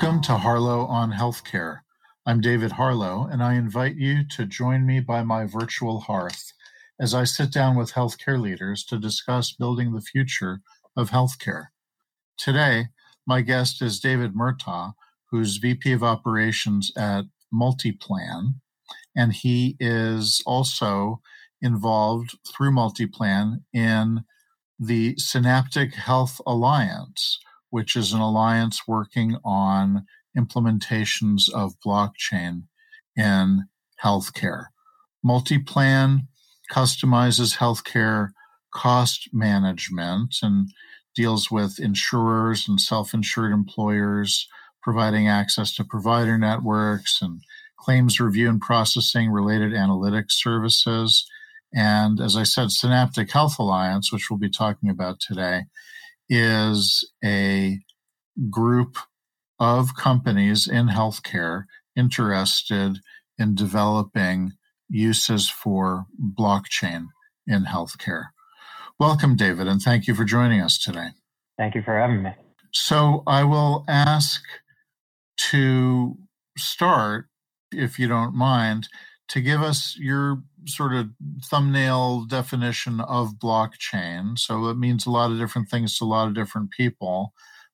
Welcome to Harlow on Healthcare. I'm David Harlow, and I invite you to join me by my virtual hearth as I sit down with healthcare leaders to discuss building the future of healthcare. Today, my guest is David Murtagh, who's VP of Operations at Multiplan, and he is also involved through Multiplan in the Synaptic Health Alliance, which is an alliance working on implementations of blockchain in healthcare. Multiplan customizes healthcare cost management and deals with insurers and self insured employers, providing access to provider networks and claims review and processing related analytics services. And as I said, Synaptic Health Alliance, which we'll be talking about today, is a group of companies in healthcare interested in developing uses for blockchain in healthcare. Welcome, David, and thank you for joining us today. Thank you for having me. So, I will ask to start, if you don't mind, to give us your sort of thumbnail definition of blockchain. So it means a lot of different things to a lot of different people,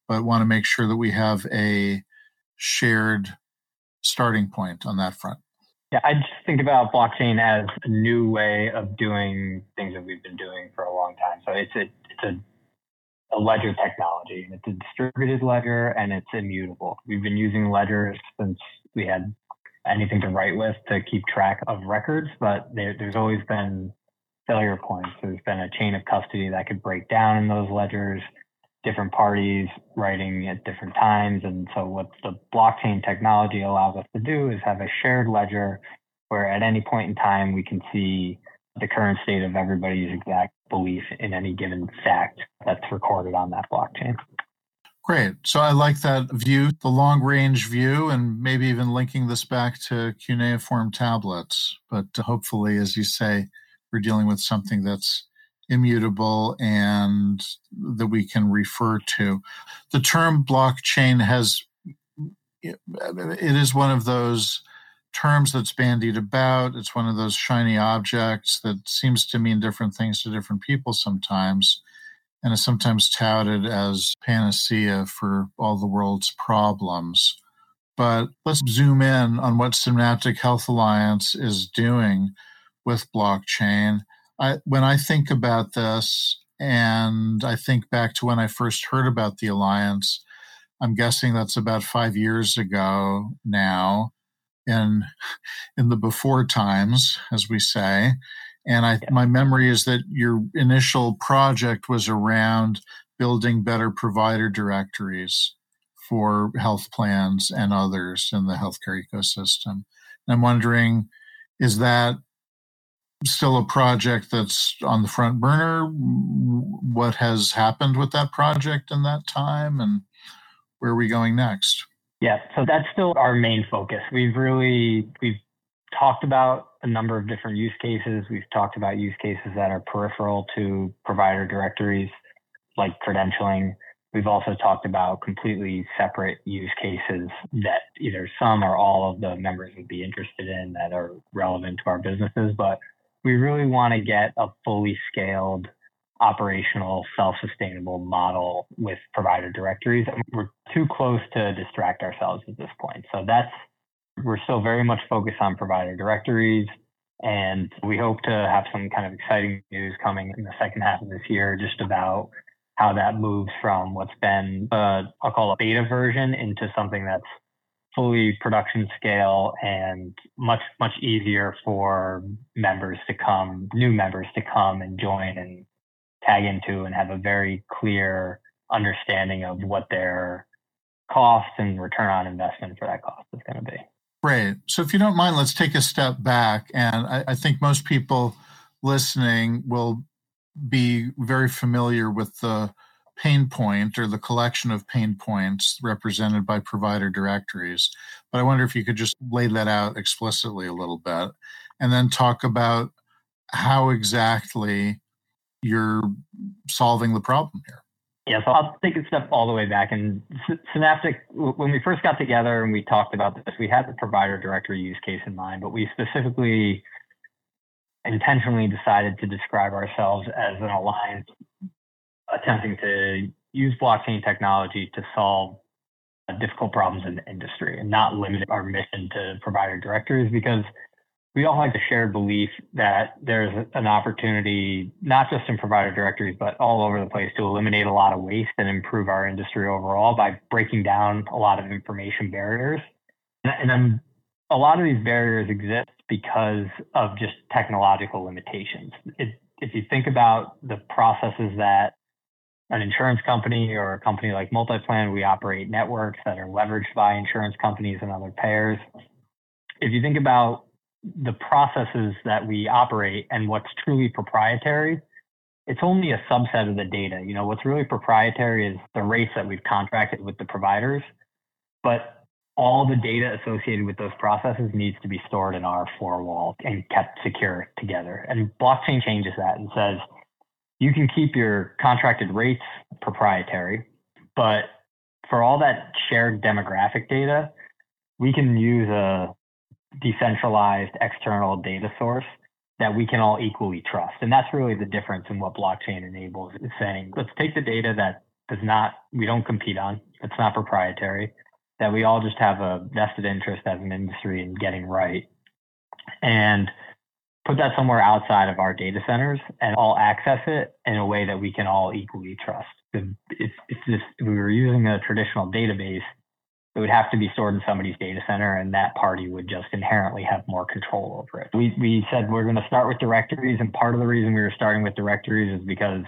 but want to make sure that we have a shared starting point on that front. Yeah, I just think about blockchain as a new way of doing things that we've been doing for a long time. So it's a it's a, a ledger technology, and it's a distributed ledger, and it's immutable. We've been using ledgers since we had anything to write with to keep track of records, but there, there's always been failure points. There's been a chain of custody that could break down in those ledgers, different parties writing at different times. And so, what the blockchain technology allows us to do is have a shared ledger where at any point in time we can see the current state of everybody's exact belief in any given fact that's recorded on that blockchain. Great. So I like that view, the long range view, and maybe even linking this back to cuneiform tablets. But hopefully, as you say, we're dealing with something that's immutable and that we can refer to. The term blockchain has, it is one of those terms that's bandied about. It's one of those shiny objects that seems to mean different things to different people sometimes and is sometimes touted as panacea for all the world's problems. But let's zoom in on what Synaptic Health Alliance is doing with blockchain. I, when I think about this, and I think back to when I first heard about the alliance, I'm guessing that's about five years ago now, in in the before times, as we say. And I, my memory is that your initial project was around building better provider directories for health plans and others in the healthcare ecosystem. And I'm wondering, is that still a project that's on the front burner? What has happened with that project in that time, and where are we going next? Yeah, so that's still our main focus. We've really we've talked about a number of different use cases. We've talked about use cases that are peripheral to provider directories, like credentialing. We've also talked about completely separate use cases that either some or all of the members would be interested in that are relevant to our businesses. But we really want to get a fully scaled operational self-sustainable model with provider directories. We're too close to distract ourselves at this point. So that's we're still very much focused on provider directories, and we hope to have some kind of exciting news coming in the second half of this year just about how that moves from what's been, uh, I'll call a beta version into something that's fully production scale and much, much easier for members to come, new members to come and join and tag into and have a very clear understanding of what their cost and return on investment for that cost is going to be. Great. So, if you don't mind, let's take a step back. And I, I, think most people listening will be very familiar with the pain point or the collection of pain points represented by provider directories. But I wonder if you could just lay that out explicitly a little bit and then talk about how exactly you're solving the problem here. Yeah, so I'll take a step all the way back. And Synaptic, when we first got together and we talked about this, we had the provider directory use case in mind, but we specifically intentionally decided to describe ourselves as an alliance attempting to use blockchain technology to solve uh, difficult problems in the industry and not limit our mission to provider directories because we all have the shared belief that there's an opportunity, not just in provider directories, but all over the place to eliminate a lot of waste and improve our industry overall by breaking down a lot of information barriers. And then a lot of these barriers exist because of just technological limitations. It, if you think about the processes that an insurance company or a company like Multiplan, we operate networks that are leveraged by insurance companies and other payers. If you think about the processes that we operate and what's truly proprietary, it's only a subset of the data. You know, what's really proprietary is the rates that we've contracted with the providers, but all the data associated with those processes needs to be stored in our four wall and kept secure together. And blockchain changes that and says you can keep your contracted rates proprietary, but for all that shared demographic data, we can use a decentralized external data source that we can all equally trust. And that's really the difference in what blockchain enables is saying, let's take the data that does not, we don't compete on, it's not proprietary, that we all just have a vested interest as an industry in getting right. And put that somewhere outside of our data centers and all access it in a way that we can all equally trust. If, if, this, if we were using a traditional database, it would have to be stored in somebody's data center and that party would just inherently have more control over it. We, we said we're going to start with directories and part of the reason we were starting with directories is because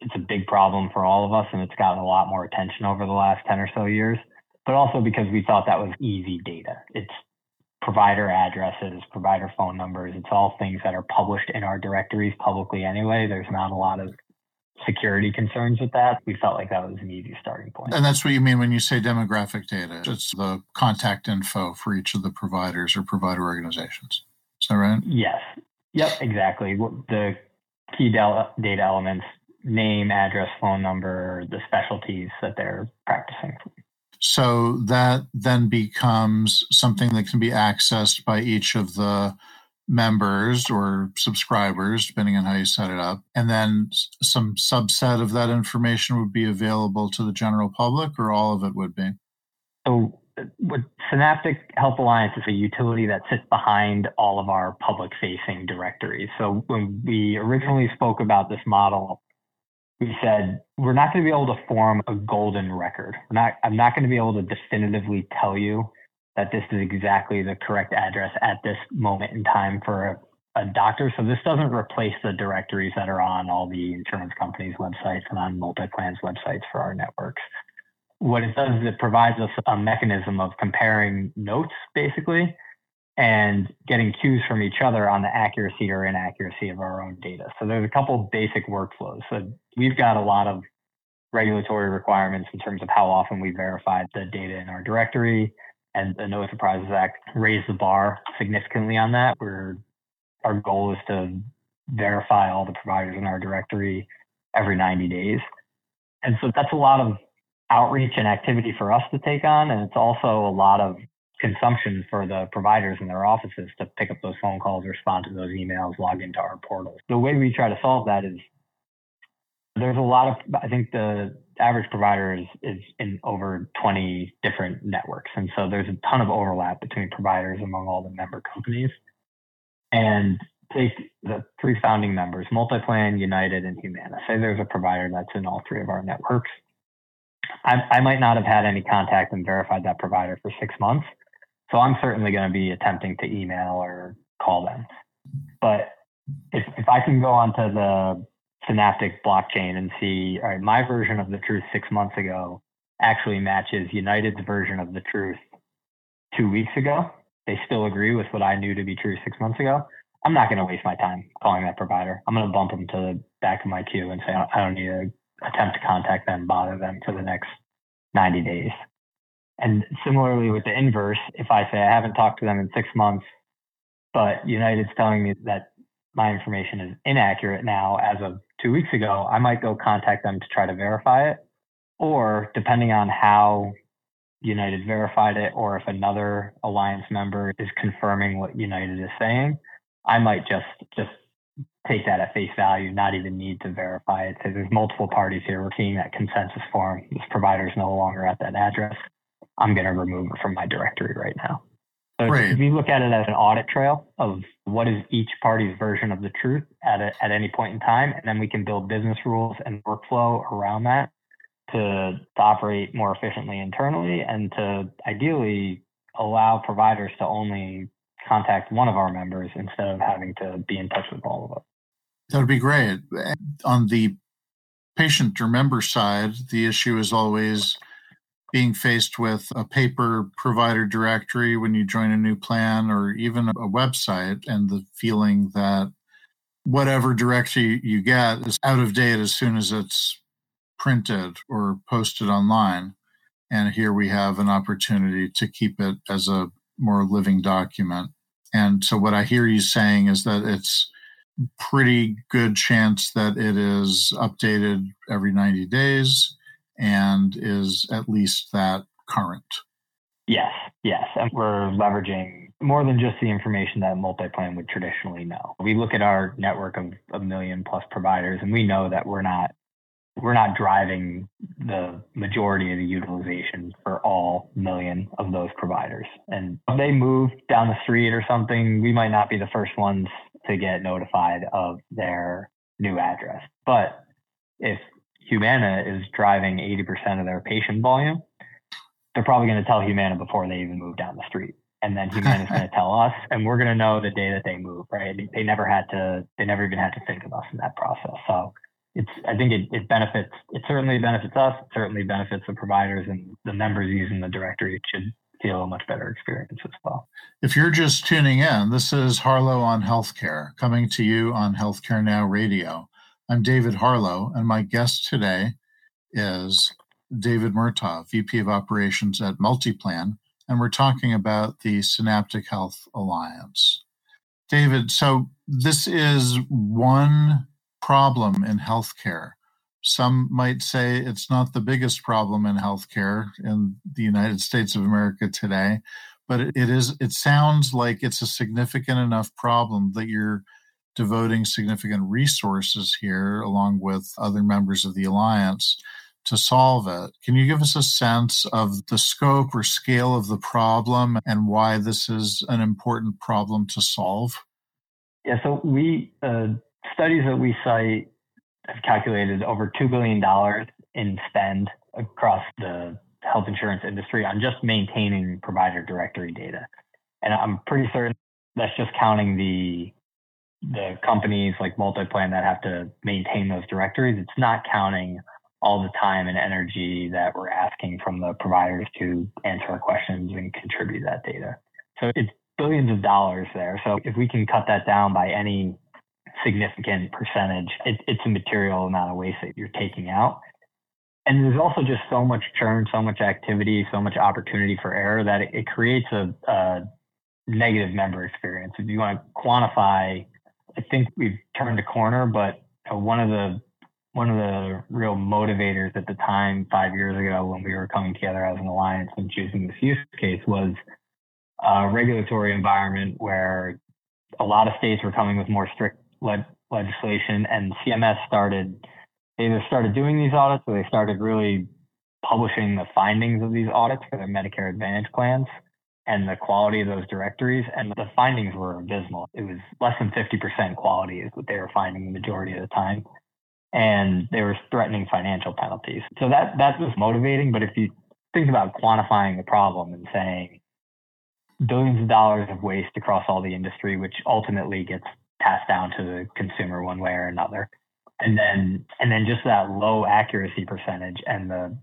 it's a big problem for all of us and it's gotten a lot more attention over the last 10 or so years, but also because we thought that was easy data. It's provider addresses, provider phone numbers. It's all things that are published in our directories publicly anyway. There's not a lot of security concerns with that, we felt like that was an easy starting point. And that's what you mean when you say demographic data. It's the contact info for each of the providers or provider organizations. Is that right? Yes. Yep, exactly. The key data elements name, address, phone number, the specialties that they're practicing. So that then becomes something that can be accessed by each of the members or subscribers, depending on how you set it up. And then some subset of that information would be available to the general public, or all of it would be? So, uh, what Synaptic Health Alliance is a utility that sits behind all of our public facing directories. So, when we originally spoke about this model, we said we're not going to be able to form a golden record. Not, I'm not going to be able to definitively tell you that this is exactly the correct address at this moment in time for a, a doctor. So this doesn't replace the directories that are on all the insurance companies' websites and on multi-plans websites for our networks. What it does is it provides us a mechanism of comparing notes, basically, and getting cues from each other on the accuracy or inaccuracy of our own data. So there's a couple basic workflows. So we've got a lot of regulatory requirements in terms of how often we verify the data in our directory and the No Surprises Act raised the bar significantly on that. Where our goal is to verify all the providers in our directory every 90 days. And so that's a lot of outreach and activity for us to take on. And it's also a lot of consumption for the providers in their offices to pick up those phone calls, respond to those emails, log into our portals. The way we try to solve that is there's a lot of, I think the average provider is, is in over 20 different networks. And so there's a ton of overlap between providers among all the member companies. And take the three founding members, Multiplan, United, and Humana. Say there's a provider that's in all three of our networks. I, I might not have had any contact and verified that provider for six months. So I'm certainly going to be attempting to email or call them. But if, if I can go onto the Synaptic blockchain and see, all right, my version of the truth six months ago actually matches United's version of the truth two weeks ago. They still agree with what I knew to be true six months ago. I'm not going to waste my time calling that provider. I'm going to bump them to the back of my queue and say, I don't need to attempt to contact them, bother them for the next 90 days. And similarly with the inverse, if I say I haven't talked to them in six months, but United's telling me that my information is inaccurate now as of two weeks ago, I might go contact them to try to verify it. Or depending on how United verified it, or if another alliance member is confirming what United is saying, I might just just take that at face value, not even need to verify it. So there's multiple parties here. We're seeing that consensus form. This provider is no longer at that address. I'm going to remove it from my directory right now. So right. if you look at it as an audit trail of what is each party's version of the truth at, a, at any point in time, and then we can build business rules and workflow around that to, to operate more efficiently internally and to ideally allow providers to only contact one of our members instead of having to be in touch with all of us. That would be great. On the patient or member side, the issue is always being faced with a paper provider directory when you join a new plan or even a website and the feeling that whatever directory you get is out of date as soon as it's printed or posted online. And here we have an opportunity to keep it as a more living document. And so what I hear you saying is that it's pretty good chance that it is updated every 90 days and is at least that current. Yes, yes. And we're leveraging more than just the information that MultiPlan would traditionally know. We look at our network of a million plus providers and we know that we're not we're not driving the majority of the utilization for all million of those providers. And if they move down the street or something, we might not be the first ones to get notified of their new address. But if Humana is driving 80% of their patient volume, they're probably going to tell Humana before they even move down the street. And then Humana is going to tell us, and we're going to know the day that they move, right? They never had to, they never even had to think of us in that process. So it's, I think it, it benefits, it certainly benefits us, it certainly benefits the providers and the members using the directory. It should feel a much better experience as well. If you're just tuning in, this is Harlow on Healthcare coming to you on Healthcare Now Radio. I'm David Harlow, and my guest today is David Murtagh, VP of Operations at Multiplan, and we're talking about the Synaptic Health Alliance. David, so this is one problem in healthcare. Some might say it's not the biggest problem in healthcare in the United States of America today, but it is it sounds like it's a significant enough problem that you're devoting significant resources here, along with other members of the alliance, to solve it. Can you give us a sense of the scope or scale of the problem and why this is an important problem to solve? Yeah, so we uh, studies that we cite have calculated over $2 billion in spend across the health insurance industry on just maintaining provider directory data. And I'm pretty certain that's just counting the the companies like Multiplan that have to maintain those directories, it's not counting all the time and energy that we're asking from the providers to answer our questions and contribute that data. So it's billions of dollars there. So if we can cut that down by any significant percentage, it, it's a material amount of waste that you're taking out. And there's also just so much churn, so much activity, so much opportunity for error that it, it creates a, a negative member experience. If you want to quantify I think we've turned a corner, but uh, one of the one of the real motivators at the time, five years ago, when we were coming together as an alliance and choosing this use case, was a regulatory environment where a lot of states were coming with more strict le- legislation, and CMS started they either started doing these audits or they started really publishing the findings of these audits for their Medicare Advantage plans and the quality of those directories. And the findings were abysmal. It was less than 50% quality is what they were finding the majority of the time. And they were threatening financial penalties. So that, that was motivating. But if you think about quantifying the problem and saying billions of dollars of waste across all the industry, which ultimately gets passed down to the consumer one way or another. And then, and then just that low accuracy percentage and the,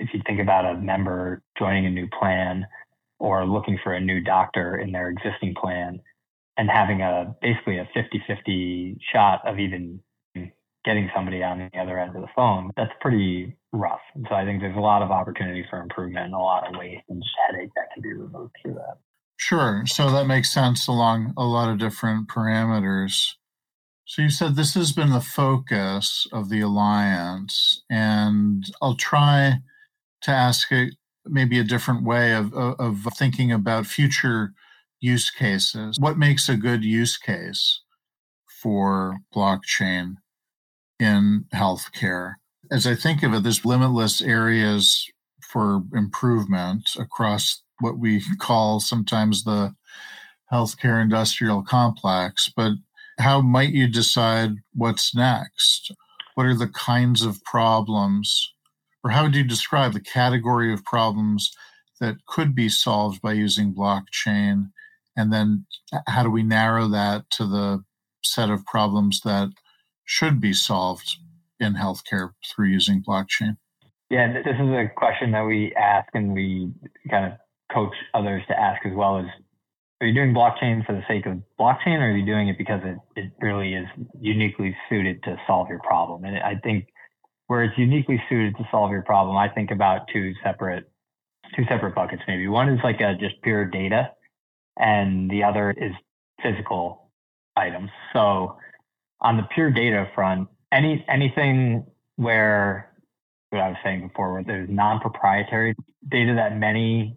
if you think about a member joining a new plan, or looking for a new doctor in their existing plan and having a basically a 50-50 shot of even getting somebody on the other end of the phone that's pretty rough. And so i think there's a lot of opportunity for improvement and a lot of waste and headache that can be removed through that. Sure. So that makes sense along a lot of different parameters. So you said this has been the focus of the alliance, and I'll try to ask it maybe a different way of, of, thinking about future use cases. What makes a good use case for blockchain in healthcare? As I think of it, there's limitless areas for improvement across what we call sometimes the healthcare industrial complex. But how might you decide what's next? What are the kinds of problems, or how would you describe the category of problems that could be solved by using blockchain? And then how do we narrow that to the set of problems that should be solved in healthcare through using blockchain? Yeah, this is a question that we ask and we kind of coach others to ask as well as are you doing blockchain for the sake of blockchain or are you doing it because it, it really is uniquely suited to solve your problem? And I think where it's uniquely suited to solve your problem, I think about two separate two separate buckets maybe. One is like a just pure data and the other is physical items. So on the pure data front, any anything where what I was saying before, where there's non-proprietary data that many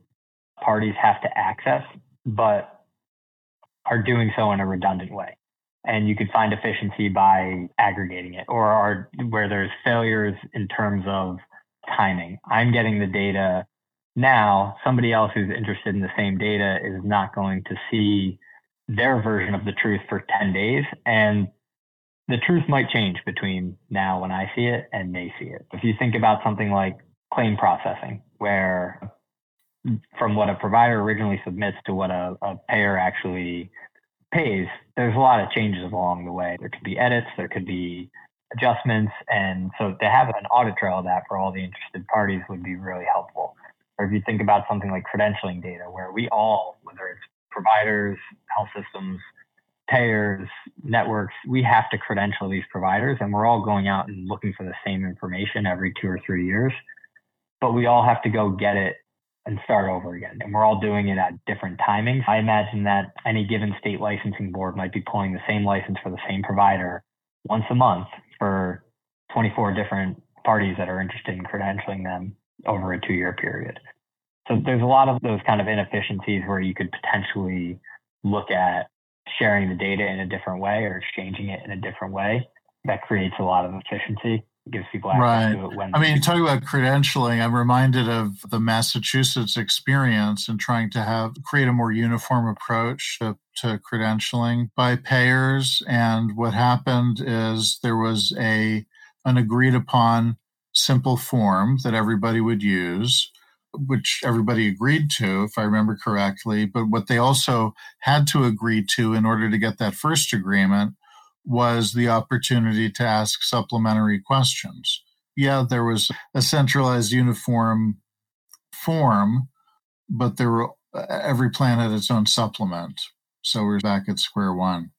parties have to access, but are doing so in a redundant way. And you could find efficiency by aggregating it, or are where there's failures in terms of timing. I'm getting the data now. Somebody else who's interested in the same data is not going to see their version of the truth for 10 days. And the truth might change between now when I see it and they see it. If you think about something like claim processing, where from what a provider originally submits to what a, a payer actually pays, there's a lot of changes along the way. There could be edits, there could be adjustments. And so to have an audit trail of that for all the interested parties would be really helpful. Or if you think about something like credentialing data, where we all, whether it's providers, health systems, payers, networks, we have to credential these providers and we're all going out and looking for the same information every two or three years. But we all have to go get it and start over again. And we're all doing it at different timings. I imagine that any given state licensing board might be pulling the same license for the same provider once a month for 24 different parties that are interested in credentialing them over a two year period. So there's a lot of those kind of inefficiencies where you could potentially look at sharing the data in a different way or exchanging it in a different way. That creates a lot of efficiency gives people access right. to it when I mean, talking about credentialing, I'm reminded of the Massachusetts experience and trying to have create a more uniform approach to, to credentialing by payers. And what happened is there was a an agreed upon simple form that everybody would use which everybody agreed to, if I remember correctly. But what they also had to agree to in order to get that first agreement was the opportunity to ask supplementary questions. Yeah, there was a centralized uniform form, but there were uh, every plan had its own supplement. So we're back at square one.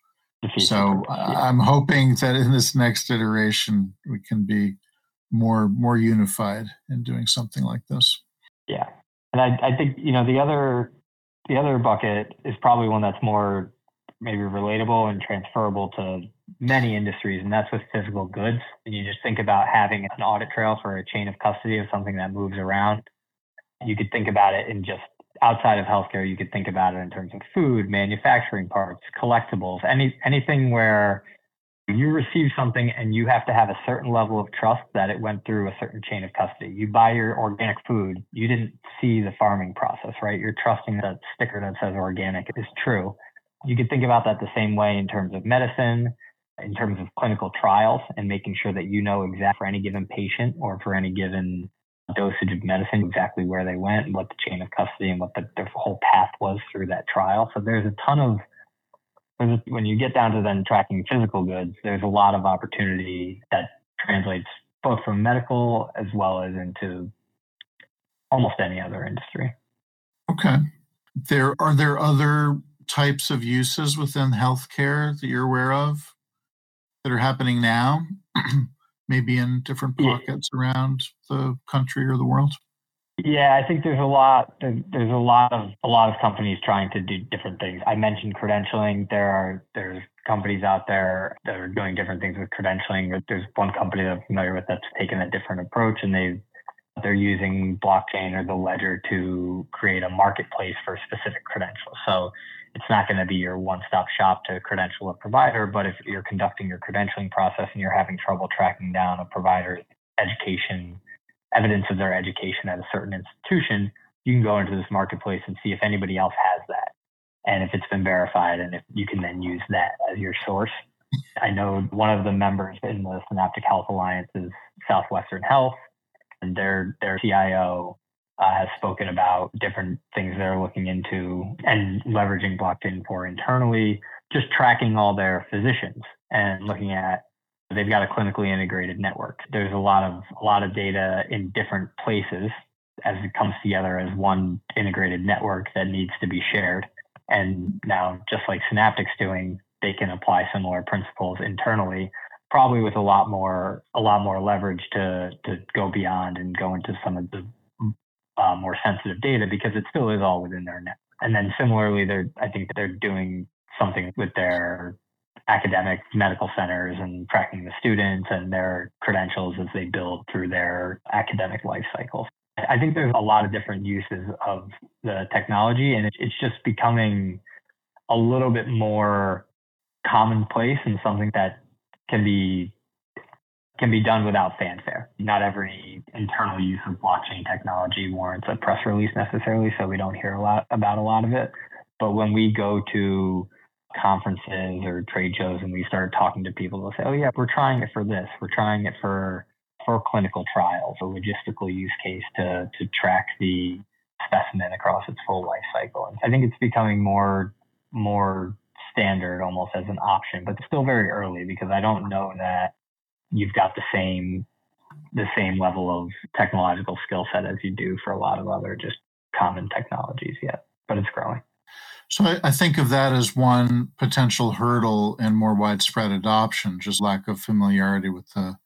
So I'm hoping that in this next iteration we can be more more unified in doing something like this. Yeah, and I, I think you know the other the other bucket is probably one that's more maybe relatable and transferable to many industries, and that's with physical goods. And you just think about having an audit trail for a chain of custody of something that moves around. You could think about it in just outside of healthcare. You could think about it in terms of food, manufacturing parts, collectibles, any anything where you receive something and you have to have a certain level of trust that it went through a certain chain of custody. You buy your organic food, you didn't see the farming process, right? You're trusting that sticker that says organic is true you could think about that the same way in terms of medicine, in terms of clinical trials, and making sure that you know exactly for any given patient or for any given dosage of medicine exactly where they went what the chain of custody and what the, the whole path was through that trial. So there's a ton of when you get down to then tracking physical goods, there's a lot of opportunity that translates both from medical as well as into almost any other industry. Okay. There are there other types of uses within healthcare that you're aware of that are happening now, maybe in different pockets yeah. around the country or the world? Yeah, I think there's a lot. There's a lot of a lot of companies trying to do different things. I mentioned credentialing. There are there's companies out there that are doing different things with credentialing. There's one company that I'm familiar with that's taken a different approach, and they they're using blockchain or the ledger to create a marketplace for specific credentials. So it's not going to be your one-stop shop to credential a provider, but if you're conducting your credentialing process and you're having trouble tracking down a provider's education evidence of their education at a certain institution, you can go into this marketplace and see if anybody else has that and if it's been verified and if you can then use that as your source. I know one of the members in the Synaptic Health Alliance is Southwestern Health, and their their CIO uh, has spoken about different things they're looking into and leveraging blockchain for internally, just tracking all their physicians and looking at They've got a clinically integrated network. There's a lot of a lot of data in different places as it comes together as one integrated network that needs to be shared. And now, just like Synaptic's doing, they can apply similar principles internally, probably with a lot more a lot more leverage to to go beyond and go into some of the uh, more sensitive data because it still is all within their net. And then similarly, they're I think they're doing something with their academic medical centers and tracking the students and their credentials as they build through their academic life cycles. I think there's a lot of different uses of the technology, and it's just becoming a little bit more commonplace and something that can be can be done without fanfare. Not every internal use of blockchain technology warrants a press release necessarily, so we don't hear a lot about a lot of it. But when we go to conferences or trade shows and we start talking to people, they'll say, "Oh yeah, we're trying it for this. We're trying it for for clinical trials, a logistical use case to to track the specimen across its full life cycle." And I think it's becoming more more standard almost as an option, but still very early because I don't know that you've got the same the same level of technological skill set as you do for a lot of other just common technologies yet, but it's growing. So I, I, think of that as one potential hurdle in more widespread adoption, just lack of familiarity with the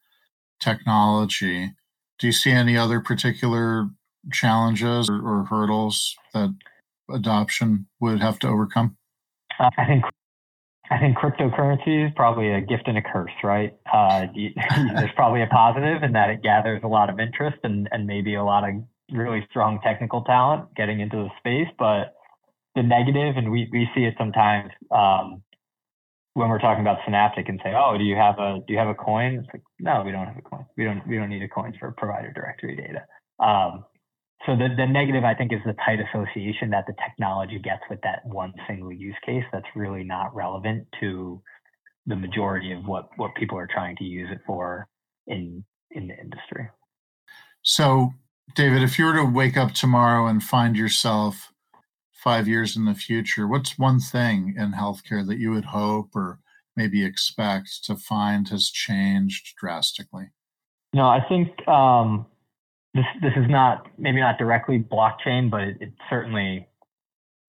technology. Do you see any other particular challenges or, or hurdles that adoption would have to overcome? Uh, I think I think cryptocurrency is probably a gift and a curse, right? Uh, there's probably a positive in that it gathers a lot of interest and, and maybe a lot of really strong technical talent getting into the space, but the negative, and we, we see it sometimes um, when we're talking about Synaptic and say, "Oh, do you have a do you have a coin?" It's like, no, we don't have a coin. We don't we don't need a coin for provider directory data. Um, so the, the negative, I think, is the tight association that the technology gets with that one single use case that's really not relevant to the majority of what, what people are trying to use it for in in the industry. So, David, if you were to wake up tomorrow and find yourself five years in the future, what's one thing in healthcare that you would hope or maybe expect to find has changed drastically? No, I think um, this this is not maybe not directly blockchain, but it, it certainly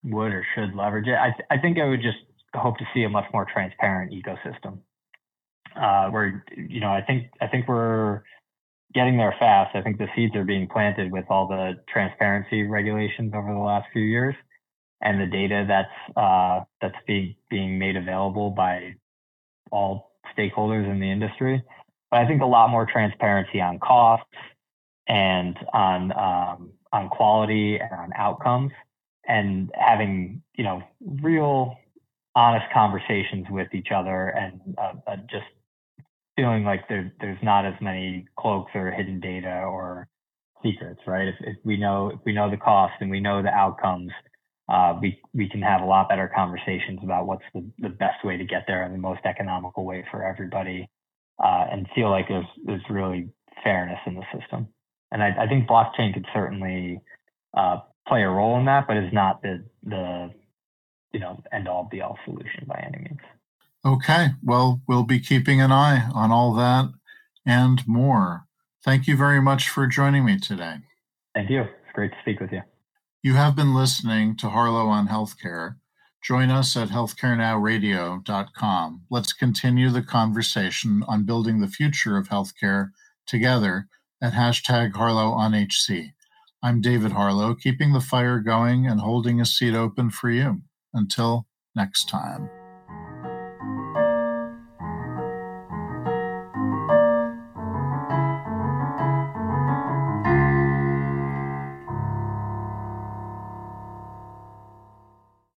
would or should leverage it. I th- I think I would just hope to see a much more transparent ecosystem. Uh, where you know I think I think we're getting there fast. I think the seeds are being planted with all the transparency regulations over the last few years and the data that's uh, that's being being made available by all stakeholders in the industry. But I think a lot more transparency on costs and on um, on quality and on outcomes, and having you know real honest conversations with each other, and uh, uh, just feeling like there, there's not as many cloaks or hidden data or secrets, right? If, if we know if we know the cost and we know the outcomes, uh, we we can have a lot better conversations about what's the, the best way to get there and the most economical way for everybody, uh, and feel like there's there's really fairness in the system. And I, I think blockchain could certainly uh, play a role in that, but is not the the you know end all be all solution by any means. Okay, well we'll be keeping an eye on all that and more. Thank you very much for joining me today. Thank you. It's great to speak with you. You have been listening to Harlow on Healthcare. Join us at healthcarenowradio.com. Let's continue the conversation on building the future of healthcare together at hashtag Harlow on HC. I'm David Harlow, keeping the fire going and holding a seat open for you. Until next time.